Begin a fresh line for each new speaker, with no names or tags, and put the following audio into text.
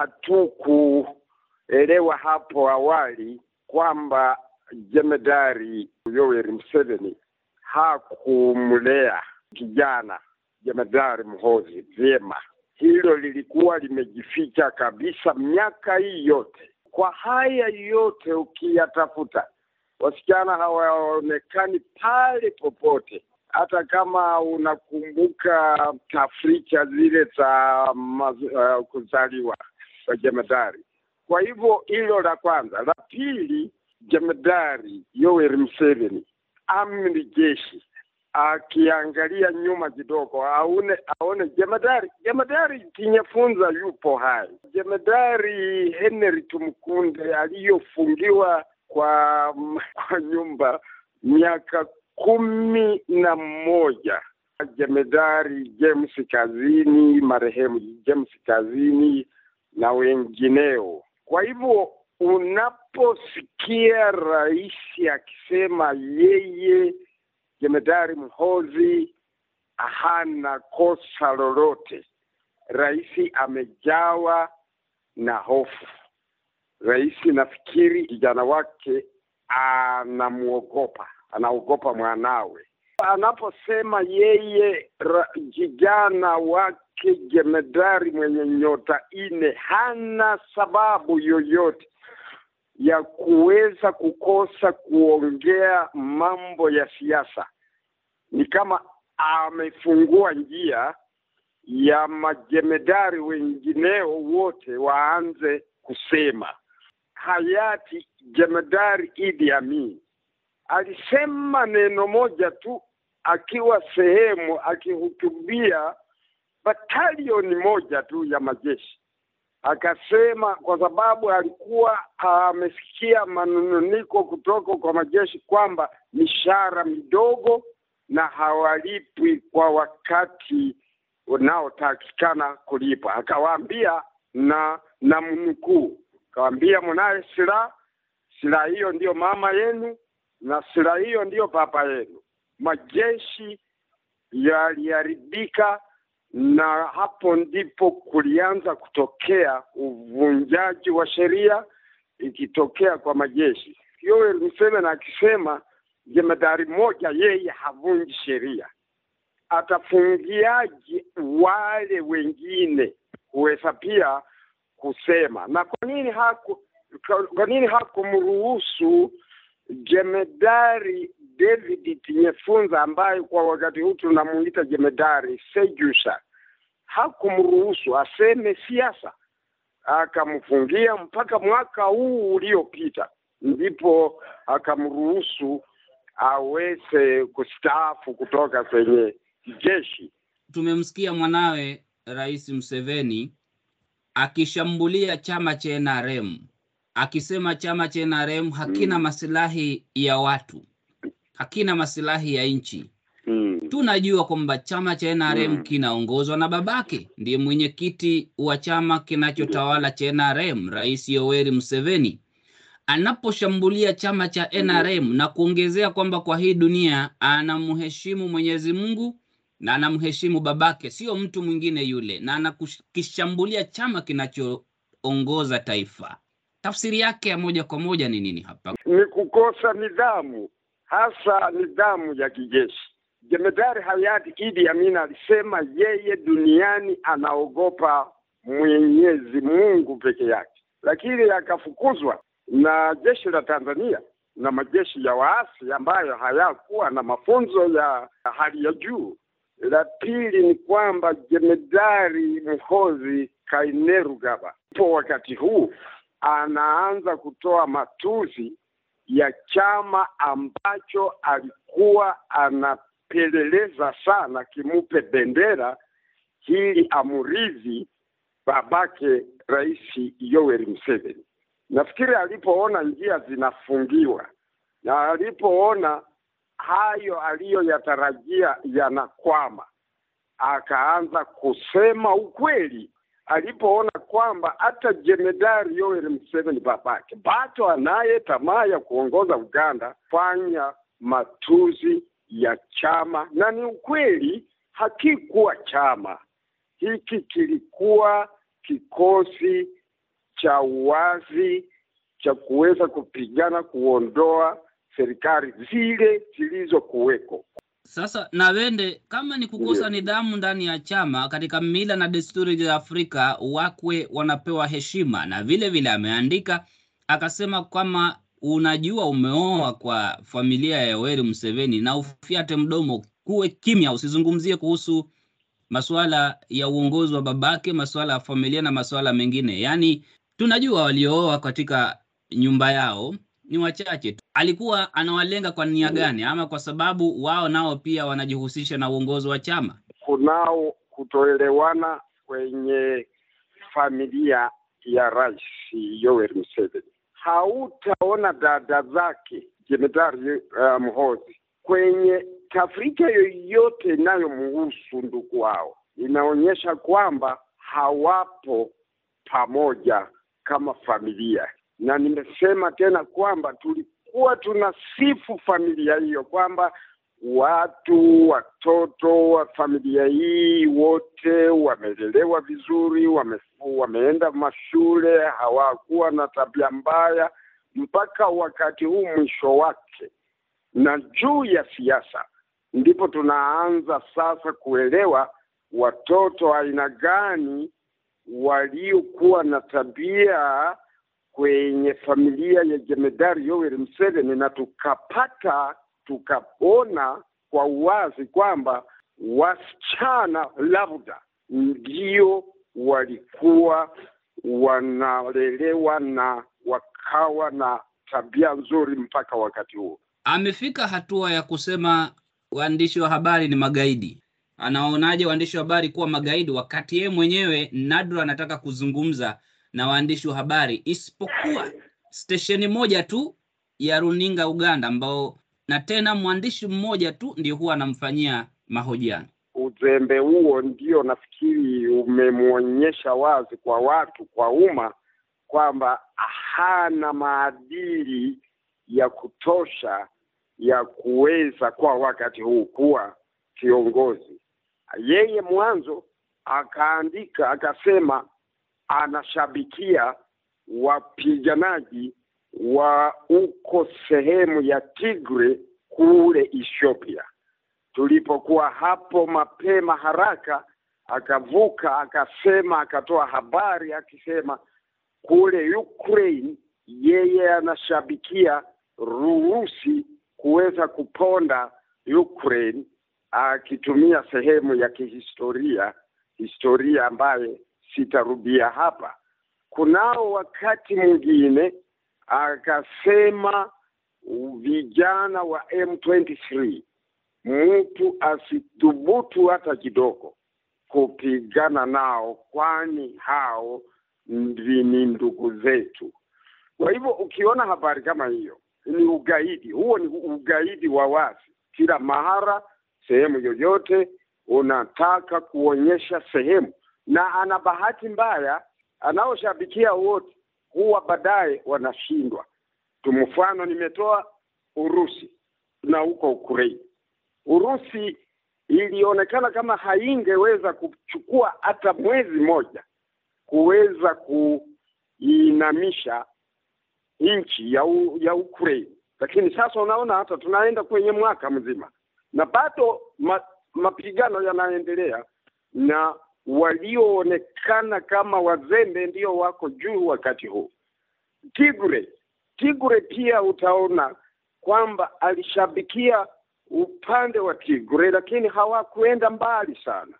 hatukuelewa hapo awali kwamba jemedari Yoweri Museveni hakumlea kijana jemedari Muhoozi vyema. Hilo lilikuwa limejificha kabisa miaka hii yote. Kwa haya yote ukiyatafuta, wasichana hawaonekani pale popote hata kama unakumbuka tafrija zile za uh, kuzaliwa kwa jemedari. Kwa hivyo hilo la kwanza. La pili, jemedari Yoweri Museveni, amri jeshi, akiangalia nyuma kidogo aone aone jemedari jemedari Tinyefunza yupo hai, jemedari Henry Tumukunde aliyofungiwa kwa kwa nyumba miaka kumi na moja jemedari James Kazini, marehemu James Kazini na wengineo. Kwa hivyo unaposikia rais akisema yeye jemedari Mhozi hana kosa lolote, rais amejawa na hofu. Rais nafikiri kijana wake anamwogopa anaogopa mwanawe anaposema yeye kijana wake jemedari mwenye nyota ine hana sababu yoyote ya kuweza kukosa kuongea mambo ya siasa. Ni kama amefungua njia ya majemedari wengineo wote waanze kusema. Hayati jemedari Idi Amin alisema neno moja tu akiwa sehemu akihutubia batalioni moja tu ya majeshi, akasema kwa sababu alikuwa amesikia manununiko kutoka kwa majeshi kwamba mishahara midogo na hawalipwi kwa wakati unaotakikana kulipa. Akawaambia na na mnukuu, akawaambia mnaye silaha, silaha hiyo ndiyo mama yenu na silaha hiyo ndiyo papa yenu. Majeshi yaliharibika, na hapo ndipo kulianza kutokea uvunjaji wa sheria ikitokea kwa majeshi. Yoweri Museveni akisema jemedari moja yeye havunji sheria, atafungiaje wale wengine kuweza pia kusema? Na kwa nini haku kwa nini hakumruhusu jemedari David Tinyefunza ambaye kwa wakati huu tunamuita jemedari Sejusa hakumruhusu aseme siasa, akamfungia mpaka mwaka huu uliopita, ndipo akamruhusu aweze kustaafu kutoka kwenye jeshi.
Tumemsikia mwanawe Rais Museveni akishambulia chama cha NRM akisema chama cha NRM hakina
Mm.
masilahi ya watu, hakina masilahi ya nchi.
Mm.
Tunajua kwamba chama cha NRM
Mm.
kinaongozwa na babake, ndiye mwenyekiti wa chama kinachotawala cha NRM, Rais Yoweri Museveni. Anaposhambulia chama cha NRM na kuongezea kwamba kwa hii dunia anamheshimu Mwenyezi Mungu na anamheshimu babake, sio mtu mwingine yule, na anakishambulia chama kinachoongoza taifa. Tafsiri yake ya moja kwa moja ni nini hapa?
ni kukosa nidhamu, hasa nidhamu ya kijeshi. Jemedari hayati Idi Amin alisema yeye duniani anaogopa Mwenyezi Mungu peke yake, lakini akafukuzwa na jeshi la Tanzania na majeshi ya waasi ambayo hayakuwa na mafunzo ya hali ya juu. La pili ni kwamba jemedari mhozi Kainerugaba po wakati huu anaanza kutoa matuzi ya chama ambacho alikuwa anapeleleza sana kimupe bendera ili amurizi babake Rais Yoweri Museveni. Nafikiri alipoona njia zinafungiwa na alipoona hayo aliyoyatarajia yanakwama, akaanza kusema ukweli alipoona kwamba hata jemedari Yoweri Museveni babake bado anaye tamaa ya kuongoza Uganda, fanya matuzi ya chama, na ni ukweli, hakikuwa chama hiki, kilikuwa kikosi cha uwazi cha kuweza kupigana kuondoa serikali zile zilizokuweko.
Sasa Nawende, kama ni kukosa
yeah,
nidhamu ndani ya chama, katika mila na desturi za Afrika wakwe wanapewa heshima, na vile vile ameandika akasema kama unajua umeoa kwa familia ya Yoweri Museveni na ufyate mdomo, kuwe kimya, usizungumzie kuhusu masuala ya uongozi wa babake, masuala ya familia na masuala mengine. Yaani tunajua waliooa katika nyumba yao ni wachache tu. Alikuwa anawalenga kwa nia gani, ama kwa sababu wao nao pia wanajihusisha na uongozi wa chama?
Kunao kutoelewana kwenye familia ya Rais Yoweri Museveni. Hautaona dada zake Jemedari uh, Muhoozi kwenye tafrika yoyote inayomhusu ndugu wao, inaonyesha kwamba hawapo pamoja kama familia, na nimesema tena kwamba tulikuwa tunasifu familia hiyo kwamba watu watoto wa familia hii wote wamelelewa vizuri, wame, wameenda mashule, hawakuwa na tabia mbaya mpaka wakati huu mwisho wake. Na juu ya siasa ndipo tunaanza sasa kuelewa watoto aina gani waliokuwa na tabia kwenye familia ya jemedari Yoweri Museveni, na tukapata tukaona kwa uwazi kwamba wasichana labda ndio walikuwa wanalelewa na wakawa na tabia nzuri mpaka wakati huo.
Amefika hatua ya kusema waandishi wa habari ni magaidi. Anaonaje waandishi wa habari kuwa magaidi, wakati yeye mwenyewe nadra anataka kuzungumza na waandishi wa habari, isipokuwa stesheni moja tu ya runinga Uganda, ambao na tena mwandishi mmoja tu ndio huwa anamfanyia mahojiano.
Uzembe huo ndio nafikiri umemwonyesha wazi kwa watu, kwa umma kwamba hana maadili ya kutosha ya kuweza kwa wakati huu kuwa kiongozi. Yeye mwanzo akaandika akasema anashabikia wapiganaji wa uko sehemu ya Tigre kule Ethiopia. Tulipokuwa hapo mapema haraka, akavuka akasema, akatoa habari akisema kule Ukraine yeye anashabikia Urusi kuweza kuponda Ukraine akitumia sehemu ya kihistoria, historia ambayo sitarudia hapa. Kunao wakati mwingine akasema vijana wa M23 mtu asithubutu hata kidogo kupigana nao, kwani hao ni ndugu zetu. Kwa hivyo ukiona habari kama hiyo ni ugaidi, huo ni ugaidi wa wazi. Kila mahara, sehemu yoyote unataka kuonyesha sehemu, na ana bahati mbaya, anaoshabikia wote huwa baadaye wanashindwa. Tumfano nimetoa Urusi na huko Ukraine. Urusi ilionekana kama haingeweza kuchukua hata mwezi moja kuweza kuinamisha nchi ya, u, ya Ukraine, lakini sasa unaona hata tunaenda kwenye mwaka mzima na bado ma, mapigano yanaendelea na walioonekana kama wazembe ndio wako juu wakati huu. Tigre, Tigre pia utaona kwamba alishabikia upande wa Tigre, lakini hawakuenda mbali sana.